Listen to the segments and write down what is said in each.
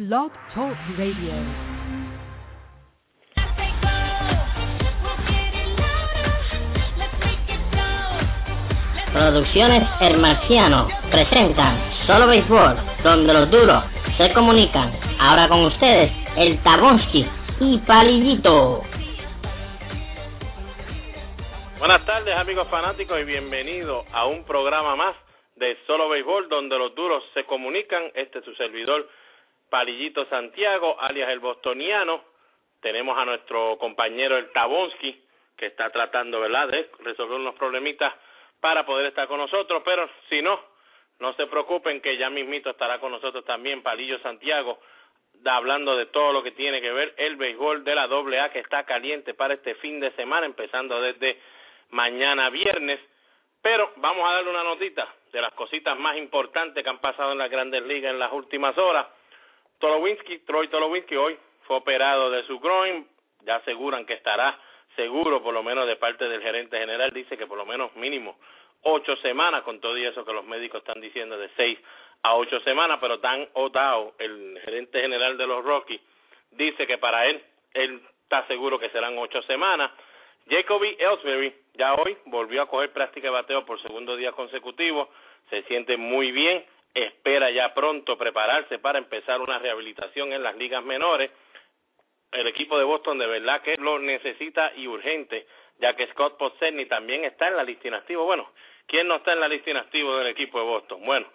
Blog Talk Radio. Producciones El Marciano presentan Solo Béisbol, donde los duros se comunican. Ahora con ustedes, el Tabonsky y Palillito. Buenas tardes amigos fanáticos y bienvenidos a un programa más de Solo Béisbol donde los duros se comunican. Este es su servidor Palillito Santiago, alias el bostoniano. Tenemos a nuestro compañero el Tabonsky que está tratando, ¿verdad?, de resolver unos problemitas para poder estar con nosotros, pero si no, no se preocupen que ya mismito estará con nosotros también Palillo Santiago hablando de todo lo que tiene que ver el béisbol de la AA que está caliente para este fin de semana, empezando desde mañana viernes. Pero vamos a darle una notita de las cositas más importantes que han pasado en las grandes ligas en las últimas horas. Tolowinski, Troy Tolowinski hoy fue operado de su groin, ya aseguran que estará seguro, por lo menos de parte del gerente general, dice que por lo menos mínimo ocho semanas, con todo eso que los médicos están diciendo de seis a ocho semanas, pero Dan O'Dowd, el gerente general de los Rockies, dice que para él, él está seguro que serán ocho semanas. Jacoby Ellsbury ya hoy volvió a coger práctica de bateo por segundo día consecutivo, se siente muy bien, espera ya pronto prepararse para empezar una rehabilitación en las ligas menores. El equipo de Boston de verdad que lo necesita y urgente, ya que Scott Poseni también está en la lista inactivo. Bueno, ¿quién no está en la lista inactivo del equipo de Boston? Bueno,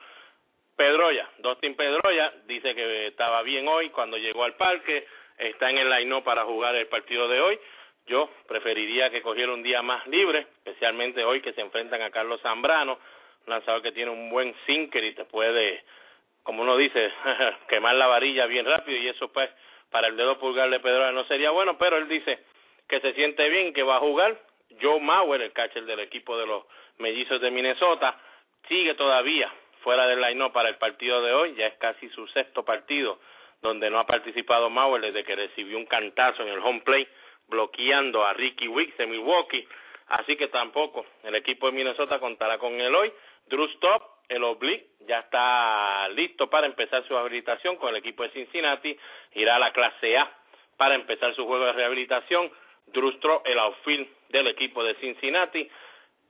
Pedroya, Dustin Pedroya dice que estaba bien hoy cuando llegó al parque, está en el line para jugar el partido de hoy. Yo preferiría que cogiera un día más libre, especialmente hoy que se enfrentan a Carlos Zambrano, lanzador que tiene un buen sinker y te puede, como uno dice, quemar la varilla bien rápido y eso pues para el dedo pulgar de Pedroya no sería bueno, pero él dice que se siente bien, que va a jugar. Joe Mauer, el catcher del equipo de los mellizos de Minnesota, sigue todavía fuera del line para el partido de hoy, ya es casi su sexto partido donde no ha participado Mauer desde que recibió un cantazo en el home plate bloqueando a Ricky Wicks de Milwaukee, así que tampoco el equipo de Minnesota contará con él hoy. Drew el oblique, ya está listo para empezar su habilitación con el equipo de Cincinnati, irá a la clase A para empezar su juego de rehabilitación. Drew el outfield del equipo de Cincinnati.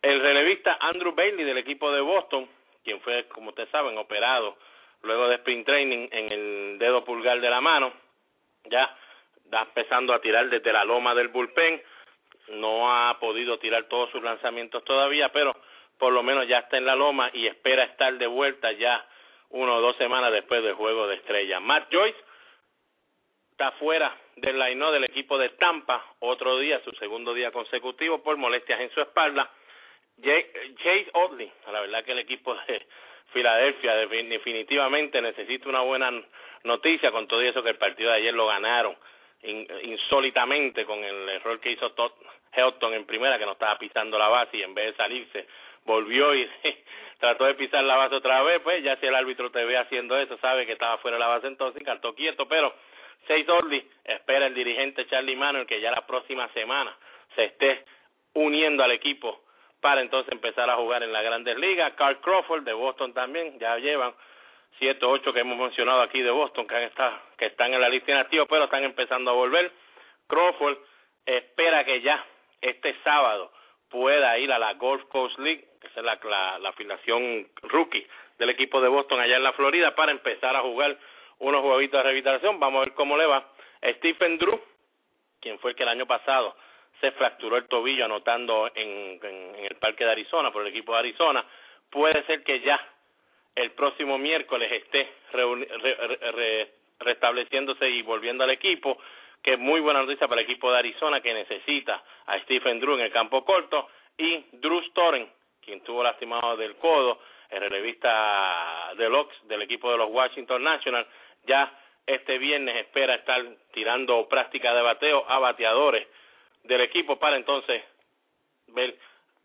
El relevista Andrew Bailey del equipo de Boston, quien fue, como ustedes saben, operado luego de sprint training en el dedo pulgar de la mano, ya está empezando a tirar desde la loma del bullpen, no ha podido tirar todos sus lanzamientos todavía, pero por lo menos ya está en la loma y espera estar de vuelta ya una o dos semanas después del juego de estrella. Matt Joyce está fuera del line del equipo de Tampa, otro día, su segundo día consecutivo por molestias en su espalda. Chase Oddly, la verdad que el equipo de Filadelfia definitivamente necesita una buena noticia con todo eso que el partido de ayer lo ganaron insólitamente con el error que hizo Todd Helton en primera que no estaba pisando la base y en vez de salirse volvió y trató de pisar la base otra vez pues ya si el árbitro te ve haciendo eso sabe que estaba fuera de la base entonces cantó quieto pero Seis Orly espera el dirigente Charlie Manuel que ya la próxima semana se esté uniendo al equipo para entonces empezar a jugar en las grandes ligas. Carl Crawford de Boston también, ya llevan siete o ocho que hemos mencionado aquí de Boston que, está, que están en la lista inactiva, pero están empezando a volver. Crawford espera que ya este sábado pueda ir a la Golf Coast League, la, la, afiliación rookie del equipo de Boston allá en la Florida, para empezar a jugar unos jueguitos de rehabilitación. Vamos a ver cómo le va. Stephen Drew, quien fue el que el año pasado se fracturó el tobillo anotando en, en, el parque de Arizona por el equipo de Arizona. Puede ser que ya el próximo miércoles esté restableciéndose y volviendo al equipo, que es muy buena noticia para el equipo de Arizona que necesita a Stephen Drew en el campo corto y Drew Storen, quien tuvo lastimado del codo, el relevista de Locks del equipo de los Washington Nationals, ya este viernes espera estar tirando práctica de bateo a bateadores del equipo para entonces ver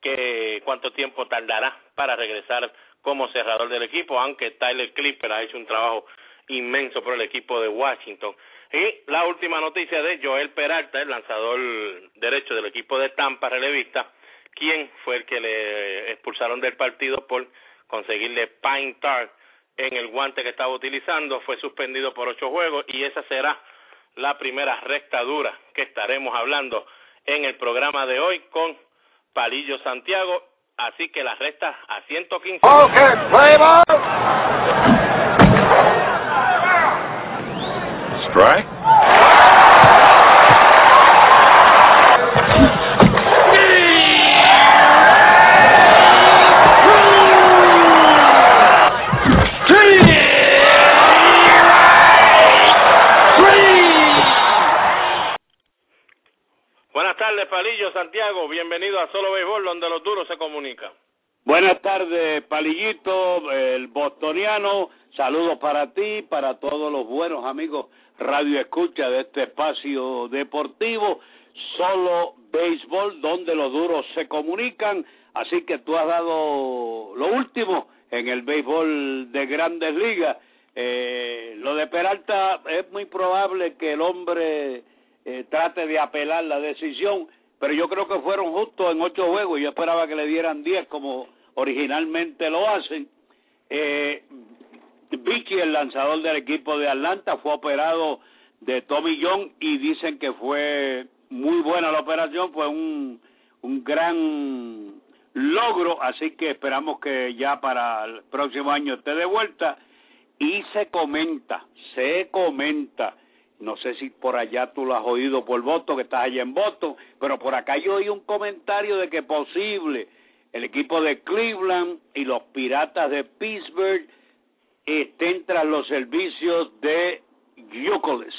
que cuánto tiempo tardará para regresar como cerrador del equipo, aunque Tyler Clipper ha hecho un trabajo inmenso por el equipo de Washington. Y la última noticia de Joel Peralta, el lanzador derecho del equipo de Tampa, relevista, quien fue el que le expulsaron del partido por conseguirle pine tar en el guante que estaba utilizando, fue suspendido por ocho juegos y esa será la primera recta dura que estaremos hablando en el programa de hoy con Palillo Santiago. Así que la recta a 115. Okay, play ball. Strike. Santiago. Bienvenido a Solo Béisbol, donde los duros se comunican. Buenas tardes, Palillito, el bostoniano. Saludos para ti, para todos los buenos amigos Radio Escucha de este espacio deportivo. Solo béisbol, donde los duros se comunican. Así que tú has dado lo último en el béisbol de grandes ligas. Eh, lo de Peralta es muy probable que el hombre eh, trate de apelar la decisión, pero yo creo que fueron justos en ocho juegos. Yo esperaba que le dieran diez como originalmente lo hacen. Eh, Vicky, el lanzador del equipo de Atlanta, fue operado de Tommy John y dicen que fue muy buena la operación, fue un, un gran logro, así que esperamos que ya para el próximo año esté de vuelta. Y se comenta, se comenta no sé si por allá tú lo has oído por voto, que estás allá en voto, pero por acá yo oí un comentario de que posible el equipo de Cleveland y los Piratas de Pittsburgh estén tras los servicios de Yucoles.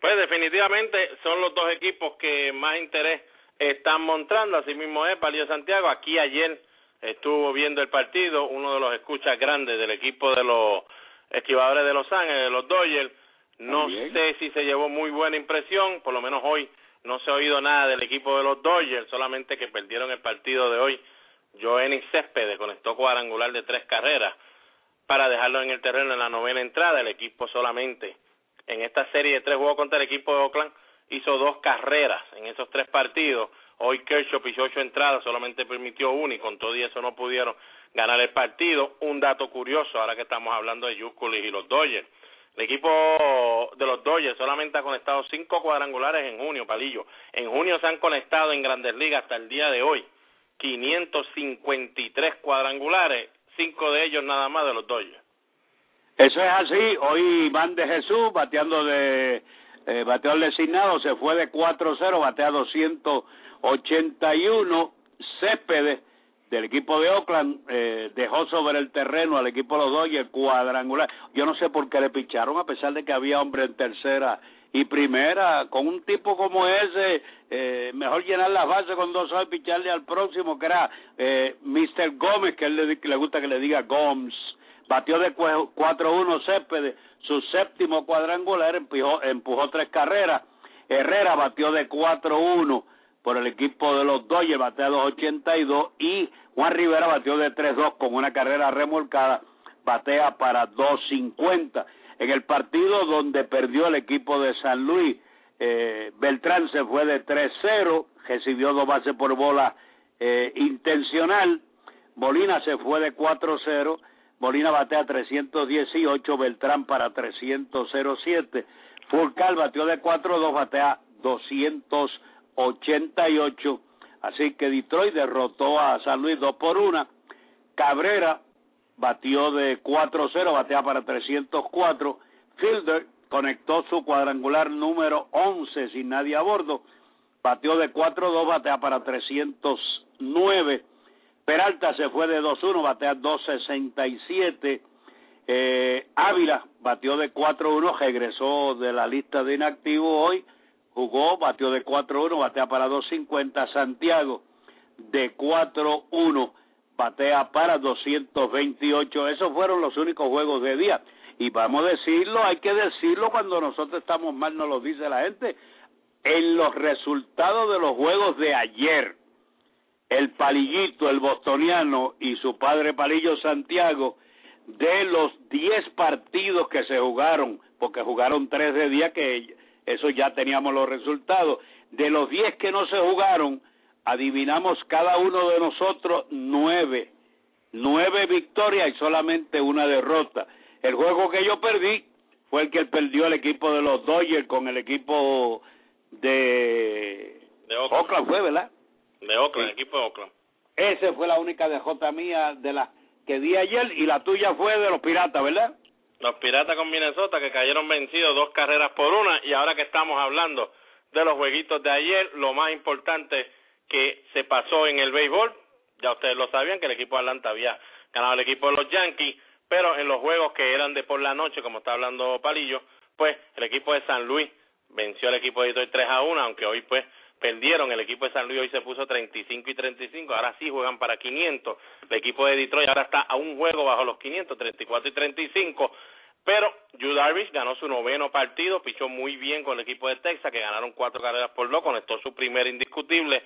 Pues definitivamente son los dos equipos que más interés están mostrando, así mismo es Palio Santiago. Aquí ayer estuvo viendo el partido uno de los escuchas grandes del equipo de los esquivadores de Los Ángeles, de los Dodgers, no sé si se llevó muy buena impresión, por lo menos hoy no se ha oído nada del equipo de los Dodgers, solamente que perdieron el partido de hoy. Joenny Céspedes conectó cuadrangular de tres carreras para dejarlo en el terreno en la novena entrada. El equipo solamente en esta serie de tres juegos contra el equipo de Oakland hizo dos carreras en esos tres partidos. Hoy Kershaw pisó ocho entradas, solamente permitió una y con todo y eso no pudieron ganar el partido. Un dato curioso, ahora que estamos hablando de Yúculis y los Dodgers el equipo de los Dodgers solamente ha conectado cinco cuadrangulares en junio, Palillo. En junio se han conectado en Grandes Ligas hasta el día de hoy 553 cuadrangulares, cinco de ellos nada más de los Dodgers. Eso es así. Hoy Van de Jesús bateando de eh, bateador designado se fue de 4-0, batea 281. Céspedes del equipo de Oakland eh, dejó sobre el terreno al equipo de los Dodgers cuadrangular. Yo no sé por qué le picharon a pesar de que había hombre en tercera y primera. Con un tipo como ese, eh, mejor llenar las bases con dos y picharle al próximo que era eh, Mr. Gómez, que él le, le gusta que le diga Gomes. Batió de 4-1 Céspedes, su séptimo cuadrangular, empujó, empujó tres carreras. Herrera batió de 4-1 por el equipo de los Dodgers, batea 2.82 y Juan Rivera batió de 3-2 con una carrera remolcada, batea para 2.50. En el partido donde perdió el equipo de San Luis, eh, Beltrán se fue de 3-0, recibió dos bases por bola eh, intencional, Molina se fue de 4-0, Molina batea 318, Beltrán para 307, Furcal batió de 4-2, batea 288 Así que Detroit derrotó a San Luis 2 por 1. Cabrera batió de 4-0, batea para 304. Fielder conectó su cuadrangular número 11 sin nadie a bordo. Batió de 4-2, batea para 309. Peralta se fue de 2-1, batea 267. Eh, Ávila batió de 4-1, regresó de la lista de inactivos hoy jugó, batió de 4-1, batea para 2.50. Santiago de 4-1, batea para 228. Esos fueron los únicos juegos de día. Y vamos a decirlo, hay que decirlo cuando nosotros estamos mal, nos lo dice la gente. En los resultados de los juegos de ayer, el palillito, el bostoniano y su padre Palillo Santiago, de los 10 partidos que se jugaron, porque jugaron tres de día que eso ya teníamos los resultados. De los 10 que no se jugaron, adivinamos cada uno de nosotros nueve. nueve victorias y solamente una derrota. El juego que yo perdí fue el que perdió el equipo de los Dodgers con el equipo de, de Oakland. Oakland fue, ¿verdad? De Oakland, el equipo de Oakland. Esa fue la única derrota mía de las que di ayer y la tuya fue de los Piratas, ¿verdad? Los Piratas con Minnesota que cayeron vencidos dos carreras por una y ahora que estamos hablando de los jueguitos de ayer, lo más importante que se pasó en el béisbol, ya ustedes lo sabían que el equipo de Atlanta había ganado el equipo de los Yankees, pero en los juegos que eran de por la noche, como está hablando Palillo, pues el equipo de San Luis venció al equipo de Detroit 3 a 1, aunque hoy pues perdieron, el equipo de San Luis hoy se puso 35 y 35, ahora sí juegan para 500, el equipo de Detroit ahora está a un juego bajo los 500, 34 y 35, pero Yu Darvish ganó su noveno partido, pichó muy bien con el equipo de Texas, que ganaron cuatro carreras por dos, conectó su primer indiscutible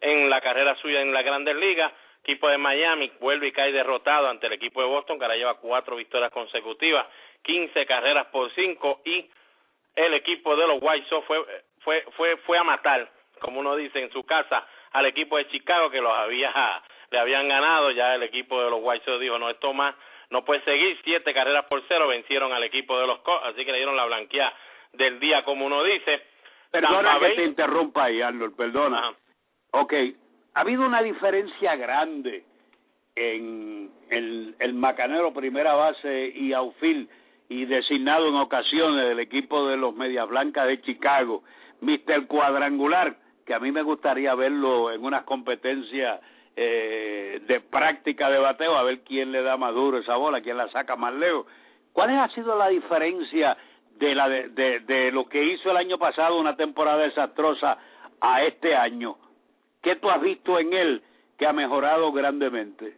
en la carrera suya en la Grandes Ligas, equipo de Miami vuelve y cae derrotado ante el equipo de Boston, que ahora lleva cuatro victorias consecutivas, 15 carreras por cinco, y el equipo de los White Sox fue, fue, fue, fue a matar como uno dice, en su casa al equipo de Chicago que los había le habían ganado, ya el equipo de los White Sox dijo, no, esto más no puede seguir, siete carreras por cero vencieron al equipo de los Cubs, así que le dieron la blanqueada del día, como uno dice. Perdona que te interrumpa ahí, Arnold, perdona. Ajá. Ok, ha habido una diferencia grande en el, el macanero primera base y outfield y designado en ocasiones del equipo de los Medias Blancas de Chicago, Mister Cuadrangular, que a mí me gustaría verlo en unas competencias eh, de práctica de bateo, a ver quién le da más duro esa bola, quién la saca más lejos. ¿Cuál ha sido la diferencia de, la de, de, de lo que hizo el año pasado, una temporada desastrosa, a este año? ¿Qué tú has visto en él que ha mejorado grandemente?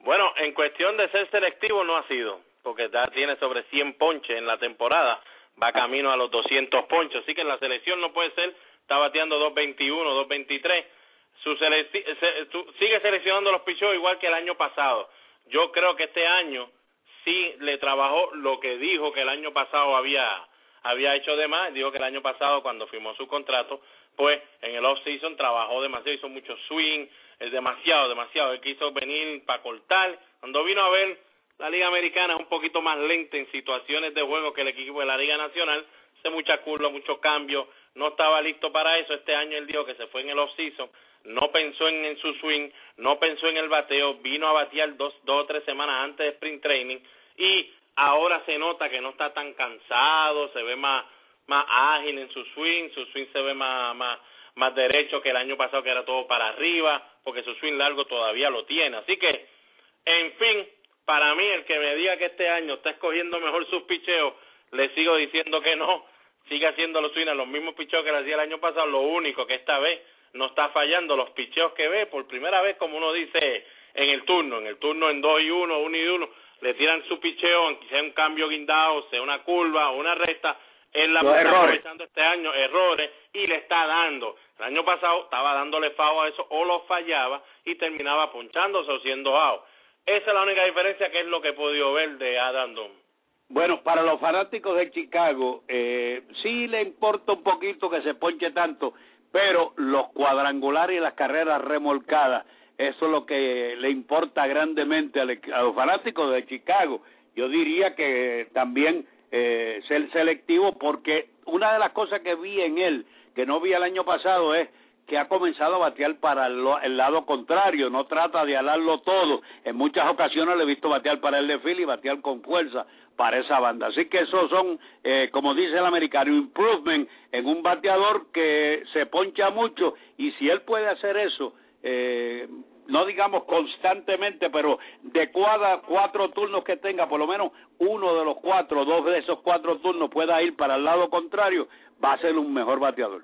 Bueno, en cuestión de ser selectivo no ha sido, porque ya tiene sobre 100 ponches en la temporada, va camino a los 200 ponches, así que en la selección no puede ser está bateando 2.21, 2.23. Su se sigue seleccionando los pichos igual que el año pasado. Yo creo que este año sí le trabajó lo que dijo que el año pasado había había hecho de más. Dijo que el año pasado cuando firmó su contrato, pues en el off-season trabajó demasiado, hizo mucho swing, es demasiado, demasiado. Él quiso venir para cortar. Cuando vino a ver la Liga Americana es un poquito más lenta en situaciones de juego que el equipo de la Liga Nacional. Hace mucha curva, mucho cambio, no estaba listo para eso. Este año él dijo que se fue en el off-season, no pensó en, en, su swing, no pensó en el bateo, vino a batear dos, dos o tres semanas antes de sprint training y ahora se nota que no está tan cansado, se ve más, más ágil en su swing, su swing se ve más, más, más derecho que el año pasado que era todo para arriba, porque su swing largo todavía lo tiene. Así que, en fin, para mí el que me diga que este año está escogiendo mejor sus picheos, le sigo diciendo que no, sigue haciendo los swings, los mismos picheos que le hacía el año pasado, lo único que esta vez no está fallando los picheos que ve por primera vez, como uno dice en el turno, en el turno en 2 y 1, 1 y 1, le tiran su picheo, aunque sea un cambio guindado, sea una curva o una recta, él la está aprovechando este año, errores, y le está dando. El año pasado estaba dándole fao a eso, o lo fallaba y terminaba ponchándose o siendo out. Esa es la única diferencia que es lo que he podido ver de Adam Dom. Bueno, para los fanáticos de Chicago, eh, sí le importa un poquito que se ponche tanto, pero los cuadrangulares y las carreras remolcadas, eso es lo que le importa grandemente a los fanáticos de Chicago. Yo diría que también eh, ser selectivo porque una de las cosas que vi en él, que no vi el año pasado, es que ha comenzado a batear para el, el, lado contrario, no trata de alarlo todo. En muchas ocasiones le he visto batear para el de Phil y batear con fuerza para esa banda. Así que esos son, eh, como dice el americano, improvement en un bateador que se poncha mucho y si él puede hacer eso, eh, no digamos constantemente, pero de cada cuatro turnos que tenga, por lo menos uno de los cuatro, dos de esos cuatro turnos pueda ir para el lado contrario, va a ser un mejor bateador.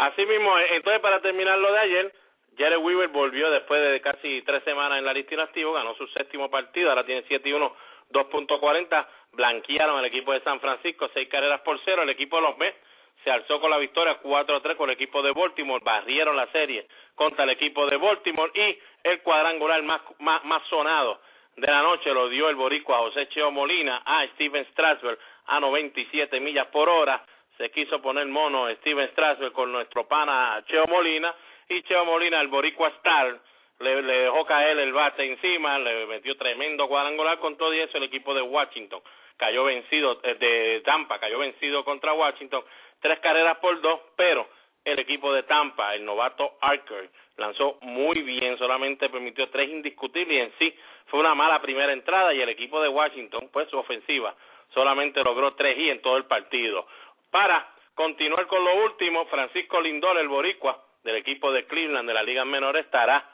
Así mismo, entonces para terminar lo de ayer, Jared Weaver volvió después de casi tres semanas en la lista inactivo, ganó su séptimo partido, ahora tiene 7 y 1, 2.40, blanquearon al equipo de San Francisco, seis carreras por cero, el equipo de los Mets se alzó con la victoria 4-3 con el equipo de Baltimore, barrieron la serie contra el equipo de Baltimore y el cuadrangular más, más, más sonado de la noche lo dio el boricua José Cheo Molina a Steven Strasberg a 97 millas por hora, se quiso poner mono Steven Strasberg con nuestro pana Cheo Molina y Cheo Molina, el boricua Star, le, dejó caer el bate encima, le metió tremendo cuadrangular con todo y eso el equipo de Washington cayó vencido, eh, de Tampa cayó vencido contra Washington, tres carreras por dos, pero el equipo de Tampa, el novato Archer, lanzó muy bien, solamente permitió tres indiscutibles y en sí fue una mala primera entrada y el equipo de Washington, pues su ofensiva, solamente logró tres y en todo el partido. Para continuar con lo último, Francisco Lindor, el boricua del equipo de Cleveland de la Liga Menor, estará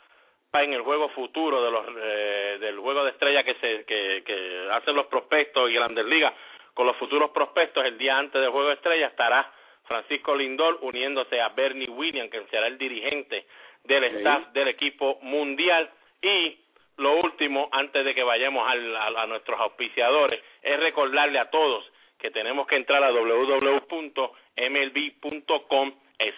en el juego futuro de los eh, del juego de estrella que se que, que hacen los prospectos y Grandes Ligas. Con los futuros prospectos el día antes del juego de estrella estará Francisco Lindor uniéndose a Bernie Williams que será el dirigente del staff del equipo mundial. Y lo último antes de que vayamos al, a, a nuestros auspiciadores es recordarle a todos que tenemos que entrar a www.mlb.com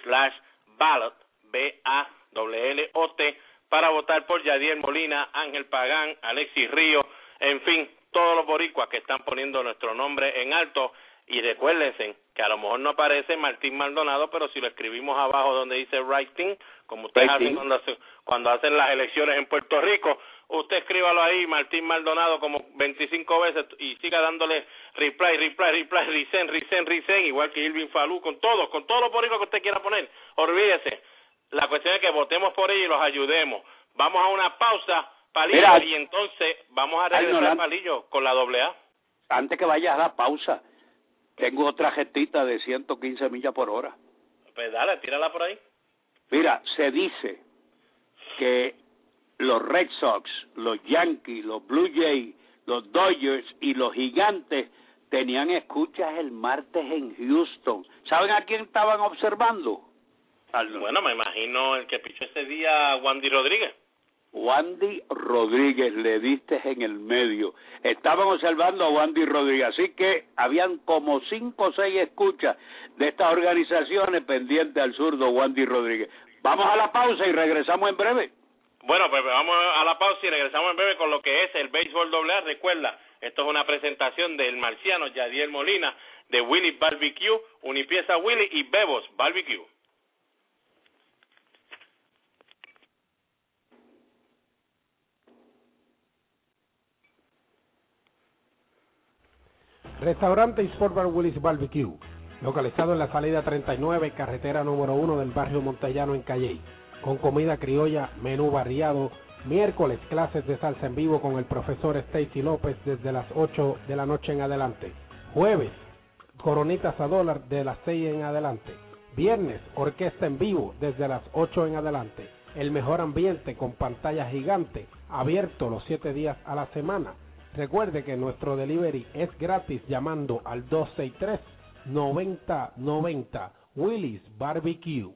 slash ballot b a w l o t para votar por Yadier Molina, Ángel Pagán, Alexis Río, en fin, todos los boricuas que están poniendo nuestro nombre en alto. Y recuérdense que a lo mejor no aparece Martín Maldonado, pero si lo escribimos abajo donde dice writing, como ustedes hacen cuando, cuando hacen las elecciones en Puerto Rico, usted escríbalo ahí, Martín Maldonado, como 25 veces y siga dándole reply, reply, reply, resend, resend, resend, igual que Irving Falú, con todos, con todos los boricuas que usted quiera poner. Olvídese, la cuestión es que votemos por ellos y los ayudemos. Vamos a una pausa, Palillo, Mira, y entonces vamos a regresar, Ignorante. Palillo, con la doble A. Antes que vayas a la pausa, tengo otra gestita de 115 millas por hora. Pues dale, tírala por ahí. Mira, se dice que los Red Sox, los Yankees, los Blue Jays, los Dodgers y los Gigantes tenían escuchas el martes en Houston. ¿Saben a quién estaban observando? Al Bueno, me imagino el que pichó ese día, Wandy Rodríguez. Wandy Rodríguez, le diste en el medio. Estaban observando a Wandy Rodríguez, así que habían como cinco o seis escuchas de estas organizaciones pendientes al zurdo Wandy Rodríguez. Vamos a la pausa y regresamos en breve. Bueno, pues vamos a la pausa y regresamos en breve con lo que es el béisbol doble A. Recuerda, esto es una presentación del marciano Yadiel Molina de Willy Barbecue, Unipieza Willy y Bebos Barbecue. Restaurante y Sport Bar Willis Barbecue, localizado en la salida 39, carretera número 1 del barrio Montellano en Calley, con comida criolla, menú variado, miércoles clases de salsa en vivo con el profesor Stacy López desde las 8 de la noche en adelante, jueves coronitas a dólar de las 6 en adelante, viernes orquesta en vivo desde las 8 en adelante, el mejor ambiente con pantalla gigante, abierto los 7 días a la semana, Recuerde que nuestro delivery es gratis llamando al 263-9090 Willis Barbecue.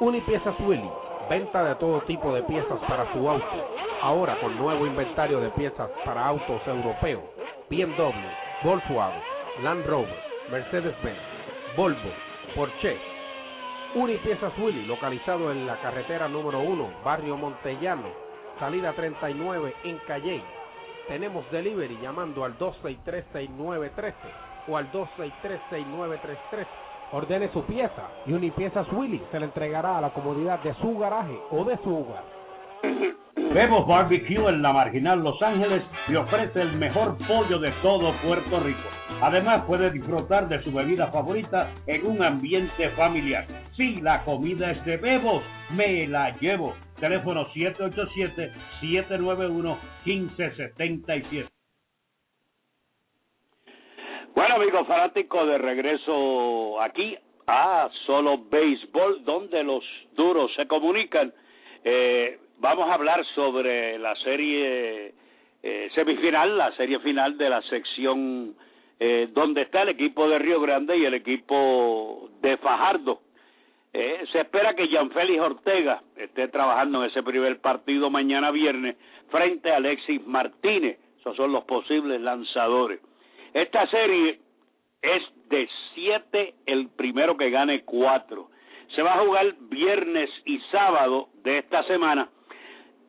Unipiezas Willy, venta de todo tipo de piezas para su auto. Ahora con nuevo inventario de piezas para autos europeos, BMW, Volkswagen, Land Rover, Mercedes-Benz, Volvo, Porsche. Unipiezas Willy, localizado en la carretera número 1, barrio Montellano, salida 39 en Calle. Tenemos delivery llamando al 263-6913 o al 263-6933. Ordene su pieza y Unipiezas Willy se le entregará a la comodidad de su garaje o de su hogar. Bebos Barbecue en la Marginal Los Ángeles le ofrece el mejor pollo de todo Puerto Rico. Además puede disfrutar de su bebida favorita en un ambiente familiar. Si la comida es de Bebos, me la llevo. Teléfono 787-791-1577. Bueno, amigos fanáticos, de regreso aquí a Solo Béisbol, donde los duros se comunican. Eh, vamos a hablar sobre la serie eh, semifinal, la serie final de la sección eh, donde está el equipo de Río Grande y el equipo de Fajardo. Eh, se espera que Félix Ortega esté trabajando en ese primer partido mañana viernes frente a Alexis Martínez. Esos son los posibles lanzadores. Esta serie es de siete, el primero que gane cuatro. Se va a jugar viernes y sábado de esta semana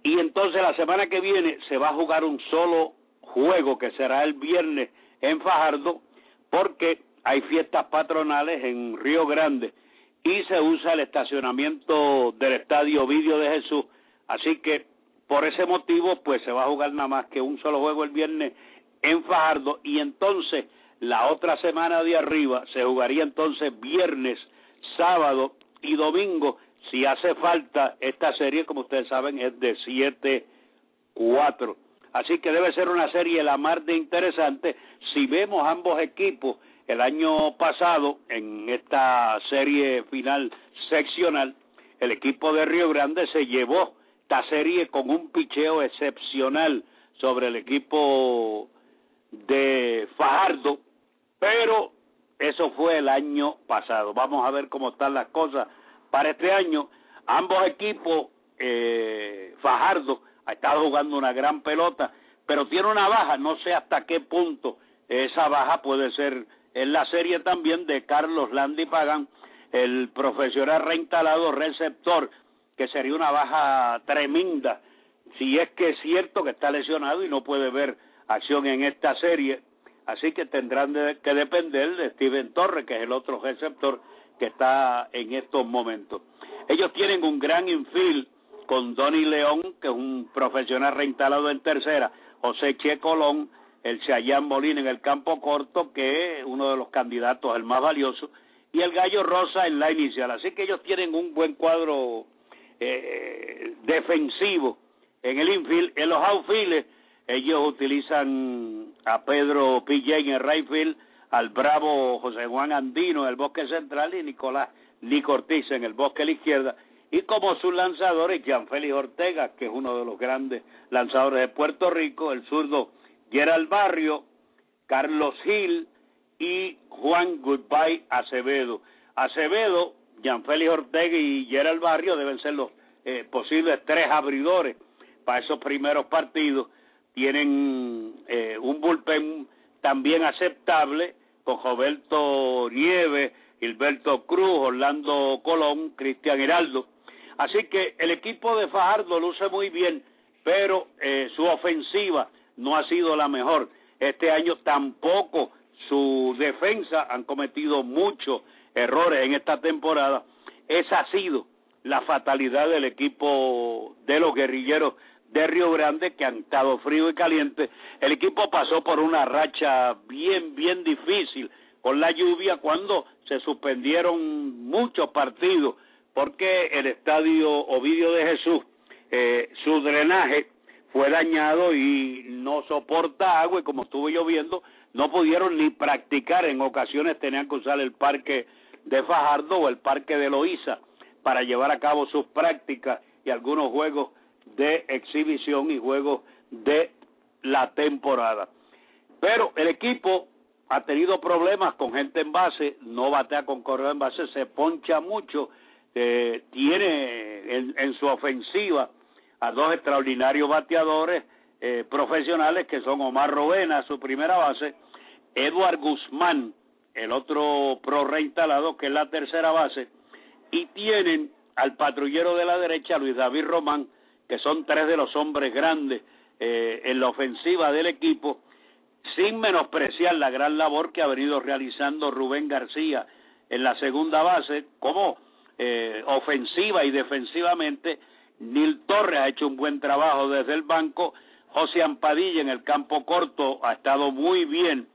y entonces la semana que viene se va a jugar un solo juego que será el viernes en Fajardo porque hay fiestas patronales en Río Grande y se usa el estacionamiento del Estadio Vídeo de Jesús, así que por ese motivo, pues se va a jugar nada más que un solo juego el viernes en Fajardo y entonces la otra semana de arriba se jugaría entonces viernes, sábado y domingo. Si hace falta, esta serie, como ustedes saben, es de 7-4. Así que debe ser una serie la más de interesante. Si vemos ambos equipos, el año pasado, en esta serie final seccional, el equipo de Río Grande se llevó esta serie con un picheo excepcional sobre el equipo de Fajardo, pero eso fue el año pasado. Vamos a ver cómo están las cosas para este año. Ambos equipos, eh, Fajardo ha estado jugando una gran pelota, pero tiene una baja, no sé hasta qué punto esa baja puede ser en la serie también de Carlos Landy Pagan, el profesional reinstalado receptor, que sería una baja tremenda si es que es cierto que está lesionado y no puede ver acción en esta serie. Así que tendrán que depender de Steven Torres, que es el otro receptor que está en estos momentos. Ellos tienen un gran infield con Donny León, que es un profesional reinstalado en tercera, José Che Colón, el Chayán Molina en el campo corto, que es uno de los candidatos al más valioso, y el Gallo Rosa en la inicial. Así que ellos tienen un buen cuadro eh, defensivo en el infield. En los outfields, ellos utilizan a Pedro Pillén en el right field, al bravo José Juan Andino en el bosque central y Nicolás Ortiz en el bosque a la izquierda. Y como sus lanzadores, Jean Félix Ortega, que es uno de los grandes lanzadores de Puerto Rico, el zurdo Gerald Barrio, Carlos Gil y Juan Goodbye Acevedo. Acevedo, Jean Félix Ortega y Gerald Barrio deben ser los eh, posibles tres abridores para esos primeros partidos. Tienen eh, un bullpen también aceptable con Roberto Nieves, Gilberto Cruz, Orlando Colón, Cristian Hiraldo. Así que el equipo de Fajardo luce muy bien, pero eh, su ofensiva no ha sido la mejor. Este año tampoco su defensa han cometido muchos errores en esta temporada. Esa ha sido la fatalidad del equipo de los guerrilleros de Río Grande que han estado frío y caliente. El equipo pasó por una racha bien, bien difícil con la lluvia cuando se suspendieron muchos partidos porque el estadio Ovidio de Jesús, eh, su drenaje fue dañado y no soporta agua y como estuve lloviendo no pudieron ni practicar en ocasiones tenían que usar el parque de Fajardo o el parque de Loíza para llevar a cabo sus prácticas y algunos juegos de exhibición y juegos de la temporada. Pero el equipo ha tenido problemas con gente en base, no batea con correo en base, se poncha mucho, eh, tiene en, su ofensiva a dos extraordinarios bateadores eh, profesionales que son Omar Rovena, su primera base, Edward Guzmán, el otro pro reinstalado, que es la tercera base, y tienen al patrullero de la derecha, Luis David Román, que son tres de los hombres grandes eh, en la ofensiva del equipo, sin menospreciar la gran labor que ha venido realizando Rubén García en la segunda base, como eh, ofensiva y defensivamente Nil Torres ha hecho un buen trabajo desde el banco, José Ampadilla en el campo corto ha estado muy bien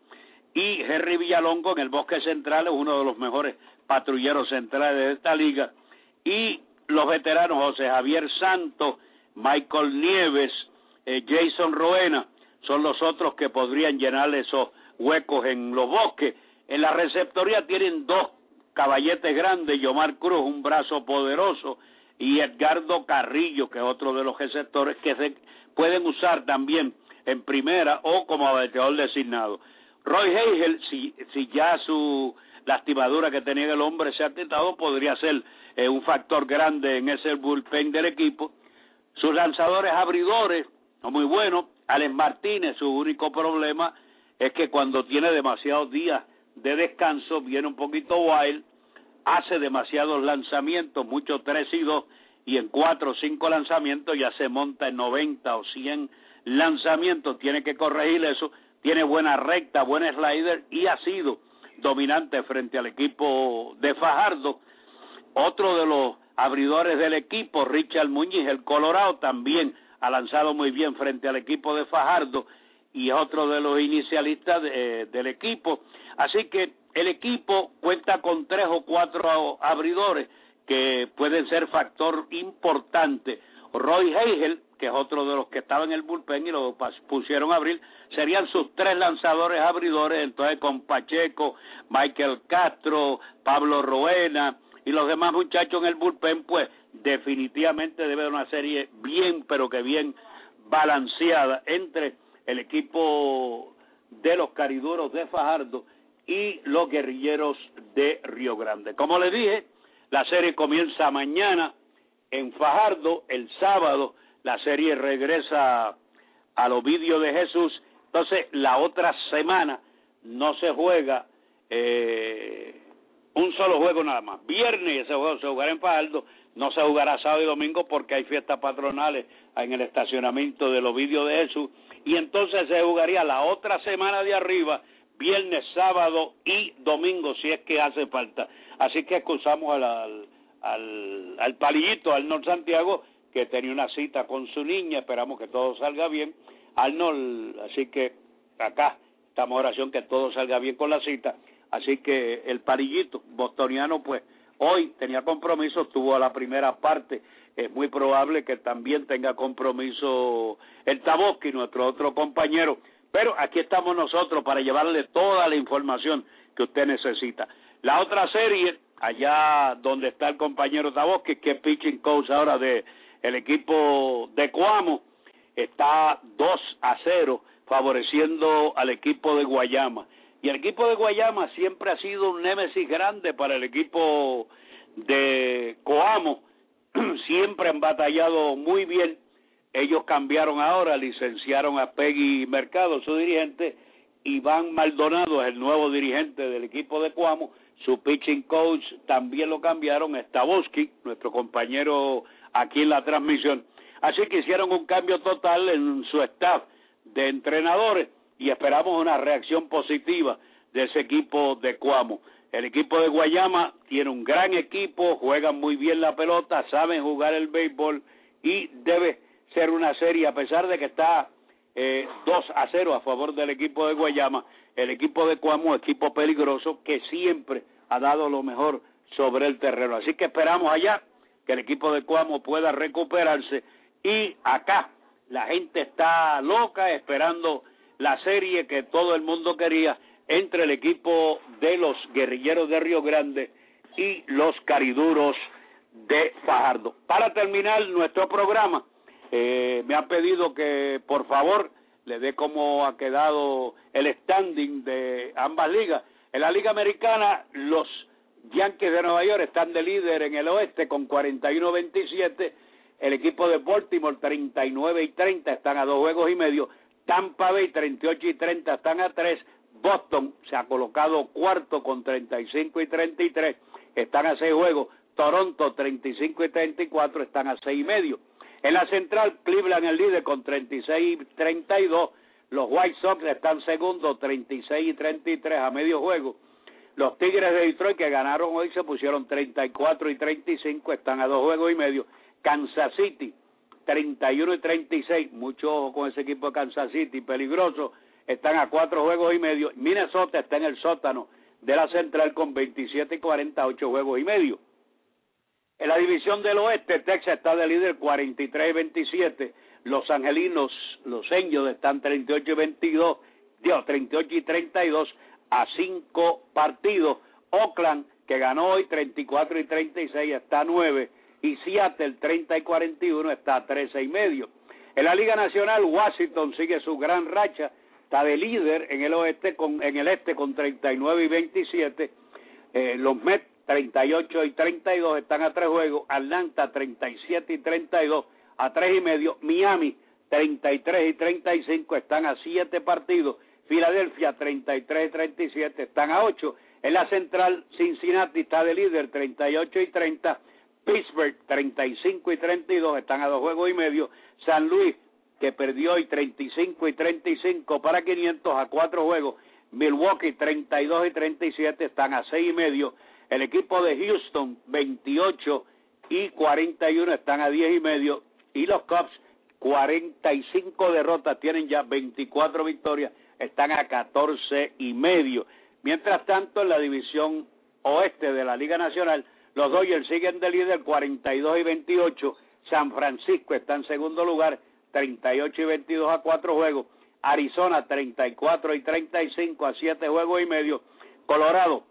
y Henry Villalongo en el bosque central es uno de los mejores patrulleros centrales de esta liga y los veteranos José Javier Santos, Michael Nieves, eh, Jason Roena son los otros que podrían llenar esos huecos en los bosques. En la receptoría tienen dos caballetes grandes, Yomar Cruz, un brazo poderoso, y Edgardo Carrillo, que es otro de los receptores que se pueden usar también en primera o como bateador designado. Roy Hegel, si, si ya su lastimadura que tenía el hombre se ha quitado, podría ser eh, un factor grande en ese bullpen del equipo. Sus lanzadores abridores, no muy buenos. Alex Martínez, su único problema es que cuando tiene demasiados días de descanso, viene un poquito wild hace demasiados lanzamientos, muchos tres y dos, y en cuatro o cinco lanzamientos ya se monta en 90 o 100 lanzamientos, tiene que corregir eso, tiene buena recta, buen slider y ha sido dominante frente al equipo de Fajardo. Otro de los abridores del equipo, Richard Muñiz, el Colorado, también ha lanzado muy bien frente al equipo de Fajardo y es otro de los inicialistas del equipo. Así que el equipo cuenta con tres o cuatro abridores que pueden ser factor importante. Roy Hegel, que es otro de los que estaba en el bullpen y lo pusieron a abrir, serían sus tres lanzadores abridores, entonces con Pacheco, Michael Castro, Pablo Roena y los demás muchachos en el bullpen, pues definitivamente debe haber una serie bien, pero que bien balanceada entre el equipo de los cariduros de Fajardo y los guerrilleros de Río Grande. Como les dije, la serie comienza mañana en Fajardo, el sábado la serie regresa al Ovidio de Jesús, entonces la otra semana no se juega eh, un solo juego nada más. Viernes ese juego se jugará en Fajardo, no se jugará sábado y domingo porque hay fiestas patronales en el estacionamiento del Ovidio de Jesús y entonces se jugaría la otra semana de arriba, viernes, sábado y domingo si es que hace falta. Así que excusamos al, al, al, palillito, Arnold Santiago, que tenía una cita con su niña, esperamos que todo salga bien. Arnold, así que acá estamos oración que todo salga bien con la cita. Así que el palillito bostoniano, pues hoy tenía compromiso, tuvo a la primera parte. Es muy probable que también tenga compromiso el Taboski, nuestro otro compañero. Pero aquí estamos nosotros para llevarle toda la información que usted necesita. La otra serie, allá donde está el compañero Taboski, que es pitching coach ahora de el equipo de Cuamo, está 2 a 0 favoreciendo al equipo de Guayama. Y el equipo de Guayama siempre ha sido un némesis grande para el equipo de Coamo. siempre han batallado muy bien. Ellos cambiaron ahora, licenciaron a Peggy Mercado, su dirigente. Iván Maldonado es el nuevo dirigente del equipo de Coamo. Su pitching coach también lo cambiaron, Stavosky, nuestro compañero aquí en la transmisión. Así que hicieron un cambio total en su staff de entrenadores y esperamos una reacción positiva de ese equipo de Cuamo. El equipo de Guayama tiene un gran equipo, juegan muy bien la pelota, saben jugar el béisbol y debe ser una serie, a pesar de que está eh, 2 a 0 a favor del equipo de Guayama, el equipo de Cuamo, equipo peligroso que siempre ha dado lo mejor sobre el terreno. Así que esperamos allá que el equipo de Cuamo pueda recuperarse y acá la gente está loca esperando la serie que todo el mundo quería entre el equipo de los guerrilleros de Río Grande y los cariduros de Fajardo. Para terminar nuestro programa, eh, me han pedido que por favor le dé cómo ha quedado el standing de ambas ligas. En la Liga Americana, los Yankees de Nueva York están de líder en el oeste con 41-27. El equipo de Baltimore 39 y 30 están a dos juegos y medio. Tampa Bay 38 y 30 están a 3. Boston se ha colocado cuarto con 35 y 33, están a 6 juegos. Toronto 35 y 34 están a 6 y medio. En la central, Cleveland el líder con 36 y 32. Los White Sox están segundo 36 y 33 a medio juego. Los Tigres de Detroit que ganaron hoy se pusieron 34 y 35, están a dos juegos y medio. Kansas City 31 y 36, mucho ojo con ese equipo de Kansas City, peligroso, están a cuatro juegos y medio. Minnesota está en el sótano de la central con 27 y 48 juegos y medio. En la división del oeste, Texas está de líder 43 y 27. Los angelinos, los Angels están 38 y 22, Dios, 38 y 32 a cinco partidos. Oakland, que ganó hoy 34 y 36, está a 9 y Seattle 30 y 41 está a 13 y medio. En la Liga Nacional, Washington sigue su gran racha, está de líder en el oeste con, en el este con 39 y 27. Eh, los Mets 38 y 32 están a tres juegos. Atlanta 37 y 32 a tres y medio. Miami 33 y 35 están a siete partidos. Filadelfia 33 y 37 están a ocho. En la central, Cincinnati está de líder 38 y 30. Pittsburgh 35 y 32 están a dos juegos y medio. San Luis que perdió hoy 35 y 35 para 500 a cuatro juegos. Milwaukee 32 y 37 están a seis y medio. El equipo de Houston 28 y 41 están a 10 y medio. Y los Cubs 45 derrotas, tienen ya 24 victorias, están a 14 y medio. Mientras tanto, en la división oeste de la Liga Nacional, los Dodgers siguen de líder 42 y 28. San Francisco está en segundo lugar, 38 y 22 a cuatro juegos. Arizona 34 y 35 a siete juegos y medio. Colorado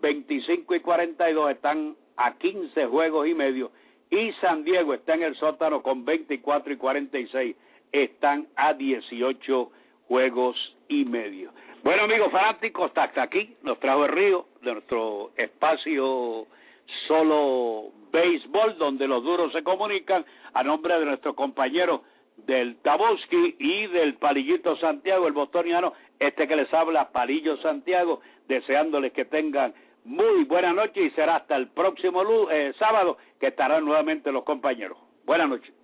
25 y 42 están a 15 juegos y medio. Y San Diego está en el sótano con 24 y 46. Están a 18 juegos y medio. Bueno, amigos fanáticos, hasta aquí nos trajo el río de nuestro espacio solo béisbol, donde los duros se comunican a nombre de nuestro compañero del Taboski y del Palillito Santiago, el bostoniano, este que les habla, Palillo Santiago, deseándoles que tengan muy buena noche y será hasta el próximo eh, sábado que estarán nuevamente los compañeros. Buenas noches.